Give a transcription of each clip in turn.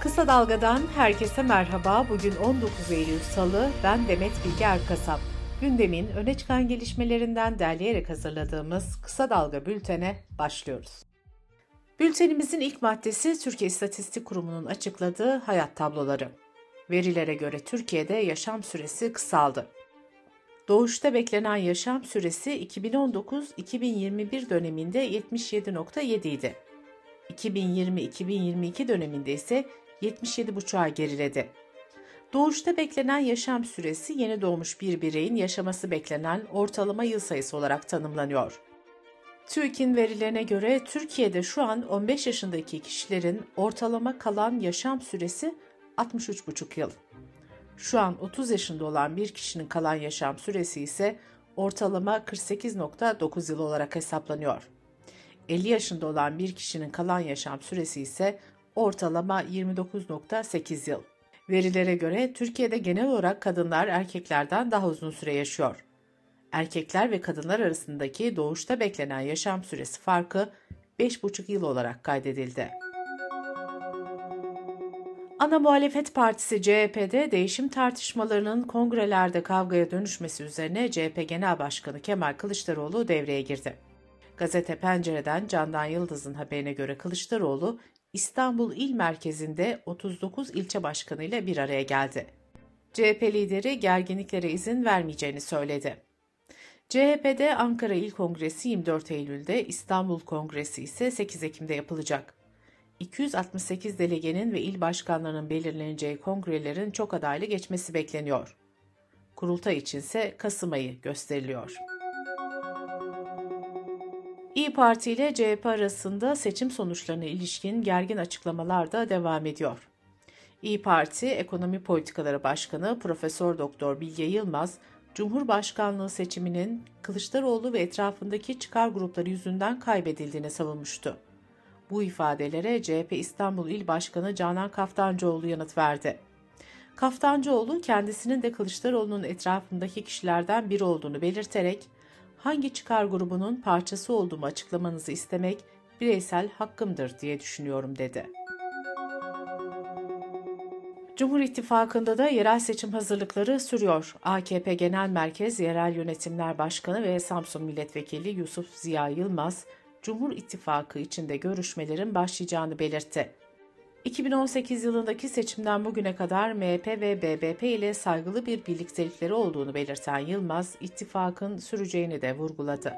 Kısa Dalga'dan herkese merhaba. Bugün 19 Eylül Salı. Ben Demet Bilge Erkasap. Gündemin öne çıkan gelişmelerinden derleyerek hazırladığımız Kısa Dalga bültene başlıyoruz. Bültenimizin ilk maddesi Türkiye İstatistik Kurumu'nun açıkladığı hayat tabloları. Verilere göre Türkiye'de yaşam süresi kısaldı. Doğuşta beklenen yaşam süresi 2019-2021 döneminde 77.7 idi. 2020-2022 döneminde ise 77,5'a geriledi. Doğuşta beklenen yaşam süresi yeni doğmuş bir bireyin yaşaması beklenen ortalama yıl sayısı olarak tanımlanıyor. TÜİK'in verilerine göre Türkiye'de şu an 15 yaşındaki kişilerin ortalama kalan yaşam süresi 63,5 yıl. Şu an 30 yaşında olan bir kişinin kalan yaşam süresi ise ortalama 48.9 yıl olarak hesaplanıyor. 50 yaşında olan bir kişinin kalan yaşam süresi ise ortalama 29.8 yıl. Verilere göre Türkiye'de genel olarak kadınlar erkeklerden daha uzun süre yaşıyor. Erkekler ve kadınlar arasındaki doğuşta beklenen yaşam süresi farkı 5,5 yıl olarak kaydedildi. Ana muhalefet partisi CHP'de değişim tartışmalarının kongrelerde kavgaya dönüşmesi üzerine CHP Genel Başkanı Kemal Kılıçdaroğlu devreye girdi. Gazete Pencere'den Candan Yıldız'ın haberine göre Kılıçdaroğlu İstanbul İl Merkezi'nde 39 ilçe başkanıyla bir araya geldi. CHP lideri gerginliklere izin vermeyeceğini söyledi. CHP'de Ankara İl Kongresi 24 Eylül'de, İstanbul Kongresi ise 8 Ekim'de yapılacak. 268 delegenin ve il başkanlarının belirleneceği kongrelerin çok adaylı geçmesi bekleniyor. Kurultay içinse Kasım ayı gösteriliyor. İyi Parti ile CHP arasında seçim sonuçlarına ilişkin gergin açıklamalar da devam ediyor. İyi Parti Ekonomi Politikaları Başkanı Profesör Doktor Bilge Yılmaz, Cumhurbaşkanlığı seçiminin Kılıçdaroğlu ve etrafındaki çıkar grupları yüzünden kaybedildiğini savunmuştu. Bu ifadelere CHP İstanbul İl Başkanı Canan Kaftancıoğlu yanıt verdi. Kaftancıoğlu kendisinin de Kılıçdaroğlu'nun etrafındaki kişilerden biri olduğunu belirterek hangi çıkar grubunun parçası olduğumu açıklamanızı istemek bireysel hakkımdır diye düşünüyorum dedi. Cumhur İttifakı'nda da yerel seçim hazırlıkları sürüyor. AKP Genel Merkez Yerel Yönetimler Başkanı ve Samsun Milletvekili Yusuf Ziya Yılmaz, Cumhur İttifakı içinde görüşmelerin başlayacağını belirtti. 2018 yılındaki seçimden bugüne kadar MHP ve BBP ile saygılı bir birliktelikleri olduğunu belirten Yılmaz, ittifakın süreceğini de vurguladı.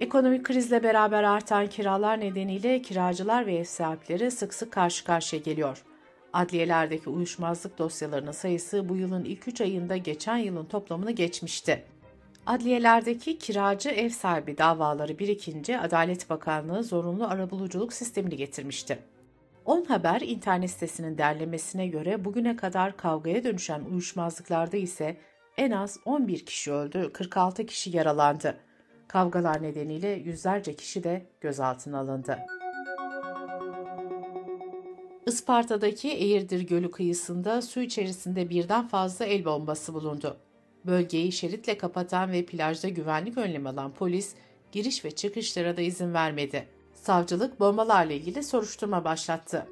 Ekonomik krizle beraber artan kiralar nedeniyle kiracılar ve ev sahipleri sık sık karşı karşıya geliyor. Adliyelerdeki uyuşmazlık dosyalarının sayısı bu yılın ilk 3 ayında geçen yılın toplamını geçmişti. Adliyelerdeki kiracı ev sahibi davaları birikince Adalet Bakanlığı zorunlu arabuluculuk sistemini getirmişti. 10 Haber internet sitesinin derlemesine göre bugüne kadar kavgaya dönüşen uyuşmazlıklarda ise en az 11 kişi öldü, 46 kişi yaralandı. Kavgalar nedeniyle yüzlerce kişi de gözaltına alındı. Isparta'daki Eğirdir Gölü kıyısında su içerisinde birden fazla el bombası bulundu. Bölgeyi şeritle kapatan ve plajda güvenlik önlemi alan polis giriş ve çıkışlara da izin vermedi. Savcılık bombalarla ilgili soruşturma başlattı.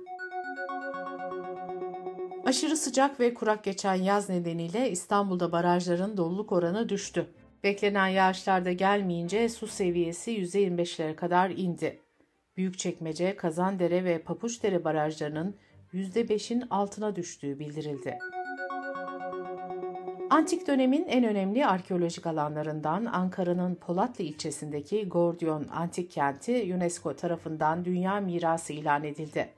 Aşırı sıcak ve kurak geçen yaz nedeniyle İstanbul'da barajların doluluk oranı düştü. Beklenen yağışlar da gelmeyince su seviyesi %25'lere kadar indi. Büyükçekmece, Kazandere ve Papuçdere barajlarının %5'in altına düştüğü bildirildi. Antik dönemin en önemli arkeolojik alanlarından Ankara'nın Polatlı ilçesindeki Gordiyon Antik Kenti UNESCO tarafından Dünya Mirası ilan edildi.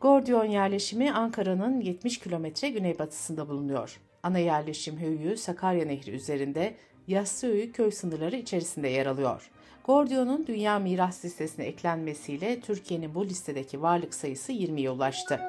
Gordiyon yerleşimi Ankara'nın 70 kilometre güneybatısında bulunuyor. Ana yerleşim höyüğü Sakarya Nehri üzerinde Yassıöğü köy sınırları içerisinde yer alıyor. Gordion'un Dünya Miras Listesi'ne eklenmesiyle Türkiye'nin bu listedeki varlık sayısı 20'ye ulaştı.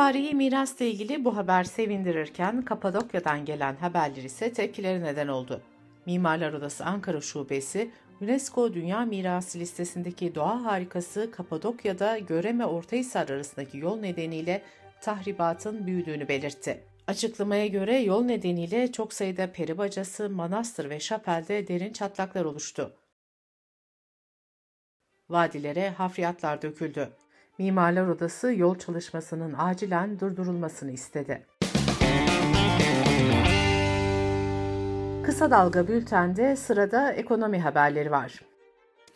Tarihi mirasla ilgili bu haber sevindirirken Kapadokya'dan gelen haberler ise tepkilere neden oldu. Mimarlar Odası Ankara Şubesi, UNESCO Dünya Mirası listesindeki doğa harikası Kapadokya'da Göreme Ortahisar arasındaki yol nedeniyle tahribatın büyüdüğünü belirtti. Açıklamaya göre yol nedeniyle çok sayıda peri bacası, manastır ve şapelde derin çatlaklar oluştu. Vadilere hafriyatlar döküldü. Mimarlar Odası yol çalışmasının acilen durdurulmasını istedi. Kısa Dalga Bülten'de sırada ekonomi haberleri var.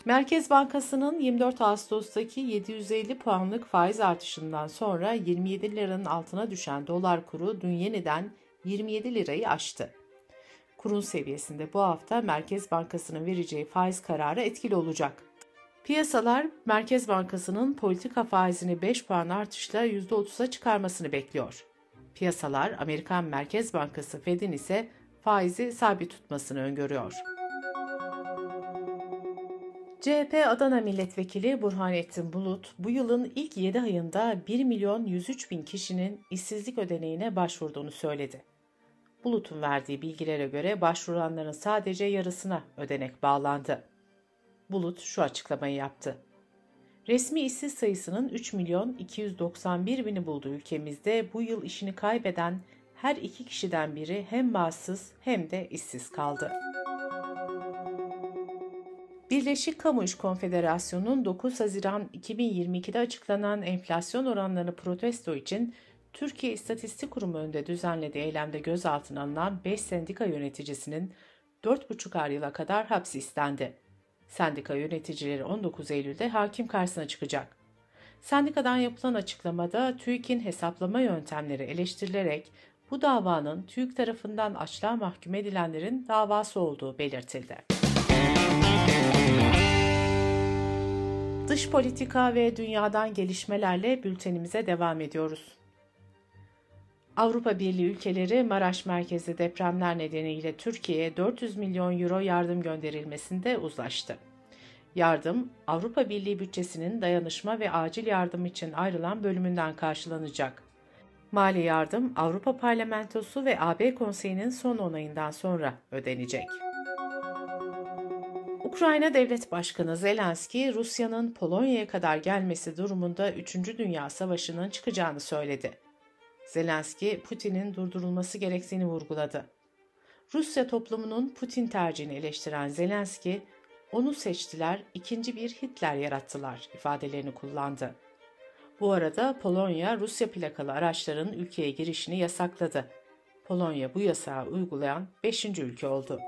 Merkez Bankası'nın 24 Ağustos'taki 750 puanlık faiz artışından sonra 27 liranın altına düşen dolar kuru dün yeniden 27 lirayı aştı. Kurun seviyesinde bu hafta Merkez Bankası'nın vereceği faiz kararı etkili olacak. Piyasalar Merkez Bankası'nın politika faizini 5 puan artışla %30'a çıkarmasını bekliyor. Piyasalar Amerikan Merkez Bankası Fed'in ise faizi sabit tutmasını öngörüyor. CHP Adana Milletvekili Burhanettin Bulut, bu yılın ilk 7 ayında 1 milyon 103 bin kişinin işsizlik ödeneğine başvurduğunu söyledi. Bulut'un verdiği bilgilere göre başvuranların sadece yarısına ödenek bağlandı. Bulut şu açıklamayı yaptı. Resmi işsiz sayısının 3 milyon 291 bini bulduğu ülkemizde bu yıl işini kaybeden her iki kişiden biri hem bağımsız hem de işsiz kaldı. Birleşik Kamu İş Konfederasyonu'nun 9 Haziran 2022'de açıklanan enflasyon oranlarını protesto için Türkiye İstatistik Kurumu önünde düzenlediği eylemde gözaltına alınan 5 sendika yöneticisinin 4,5 ar yıla kadar hapsi istendi. Sendika yöneticileri 19 Eylül'de hakim karşısına çıkacak. Sendikadan yapılan açıklamada TÜİK'in hesaplama yöntemleri eleştirilerek bu davanın TÜİK tarafından açlığa mahkum edilenlerin davası olduğu belirtildi. Dış politika ve dünyadan gelişmelerle bültenimize devam ediyoruz. Avrupa Birliği ülkeleri Maraş merkezli depremler nedeniyle Türkiye'ye 400 milyon euro yardım gönderilmesinde uzlaştı. Yardım, Avrupa Birliği bütçesinin dayanışma ve acil yardım için ayrılan bölümünden karşılanacak. Mali yardım Avrupa Parlamentosu ve AB Konseyi'nin son onayından sonra ödenecek. Ukrayna Devlet Başkanı Zelenski, Rusya'nın Polonya'ya kadar gelmesi durumunda 3. Dünya Savaşı'nın çıkacağını söyledi. Zelenski, Putin'in durdurulması gerektiğini vurguladı. Rusya toplumunun Putin tercihini eleştiren Zelenski, onu seçtiler, ikinci bir Hitler yarattılar ifadelerini kullandı. Bu arada Polonya, Rusya plakalı araçların ülkeye girişini yasakladı. Polonya bu yasağı uygulayan 5. ülke oldu.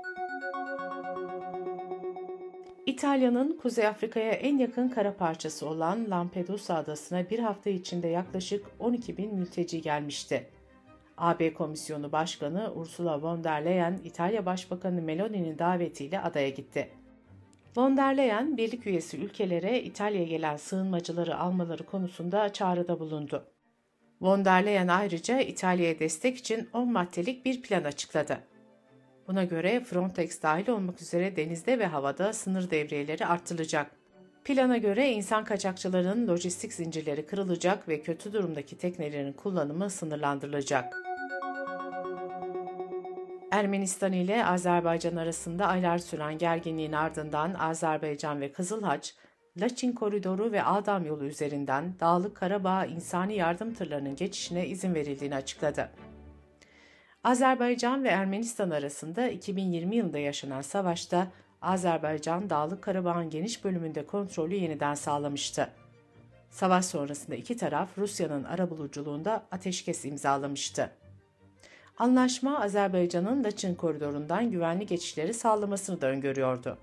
İtalya'nın Kuzey Afrika'ya en yakın kara parçası olan Lampedusa adasına bir hafta içinde yaklaşık 12 bin mülteci gelmişti. AB Komisyonu Başkanı Ursula von der Leyen, İtalya Başbakanı Meloni'nin davetiyle adaya gitti. Von der Leyen, birlik üyesi ülkelere İtalya'ya gelen sığınmacıları almaları konusunda çağrıda bulundu. Von der Leyen ayrıca İtalya'ya destek için 10 maddelik bir plan açıkladı. Buna göre Frontex dahil olmak üzere denizde ve havada sınır devriyeleri arttırılacak. Plana göre insan kaçakçılarının lojistik zincirleri kırılacak ve kötü durumdaki teknelerin kullanımı sınırlandırılacak. Ermenistan ile Azerbaycan arasında aylar süren gerginliğin ardından Azerbaycan ve Kızılhaç, Laçin koridoru ve Adam yolu üzerinden Dağlık Karabağ insani yardım tırlarının geçişine izin verildiğini açıkladı. Azerbaycan ve Ermenistan arasında 2020 yılında yaşanan savaşta Azerbaycan Dağlık Karabağ'ın geniş bölümünde kontrolü yeniden sağlamıştı. Savaş sonrasında iki taraf Rusya'nın arabuluculuğunda ateşkes imzalamıştı. Anlaşma Azerbaycan'ın Laçin koridorundan güvenli geçişleri sağlamasını da öngörüyordu.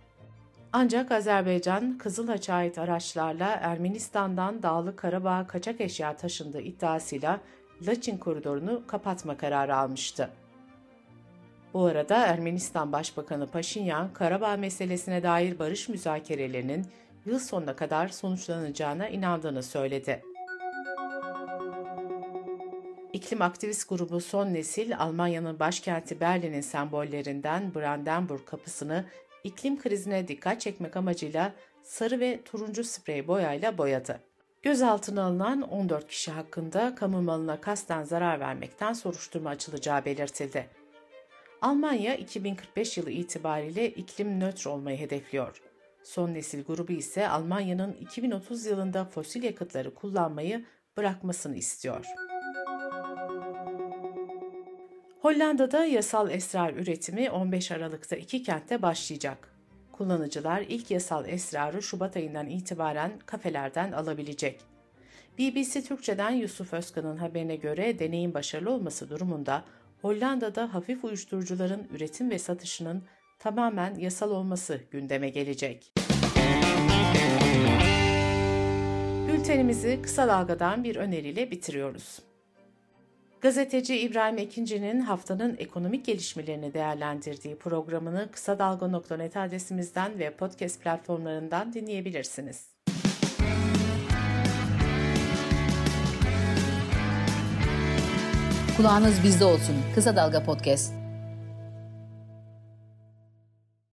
Ancak Azerbaycan, Kızılhaç'a ait araçlarla Ermenistan'dan Dağlık Karabağ'a kaçak eşya taşındığı iddiasıyla Laçin koridorunu kapatma kararı almıştı. Bu arada Ermenistan Başbakanı Paşinyan, Karabağ meselesine dair barış müzakerelerinin yıl sonuna kadar sonuçlanacağına inandığını söyledi. İklim aktivist grubu Son Nesil, Almanya'nın başkenti Berlin'in sembollerinden Brandenburg kapısını iklim krizine dikkat çekmek amacıyla sarı ve turuncu sprey boyayla boyadı. Gözaltına alınan 14 kişi hakkında kamu malına kasten zarar vermekten soruşturma açılacağı belirtildi. Almanya 2045 yılı itibariyle iklim nötr olmayı hedefliyor. Son nesil grubu ise Almanya'nın 2030 yılında fosil yakıtları kullanmayı bırakmasını istiyor. Hollanda'da yasal esrar üretimi 15 Aralık'ta iki kentte başlayacak. Kullanıcılar ilk yasal esrarı Şubat ayından itibaren kafelerden alabilecek. BBC Türkçe'den Yusuf Özkan'ın haberine göre deneyin başarılı olması durumunda Hollanda'da hafif uyuşturucuların üretim ve satışının tamamen yasal olması gündeme gelecek. Bültenimizi kısa dalgadan bir öneriyle bitiriyoruz. Gazeteci İbrahim Ekinci'nin haftanın ekonomik gelişmelerini değerlendirdiği programını kısa dalga.net adresimizden ve podcast platformlarından dinleyebilirsiniz. Kulağınız bizde olsun. Kısa Dalga Podcast.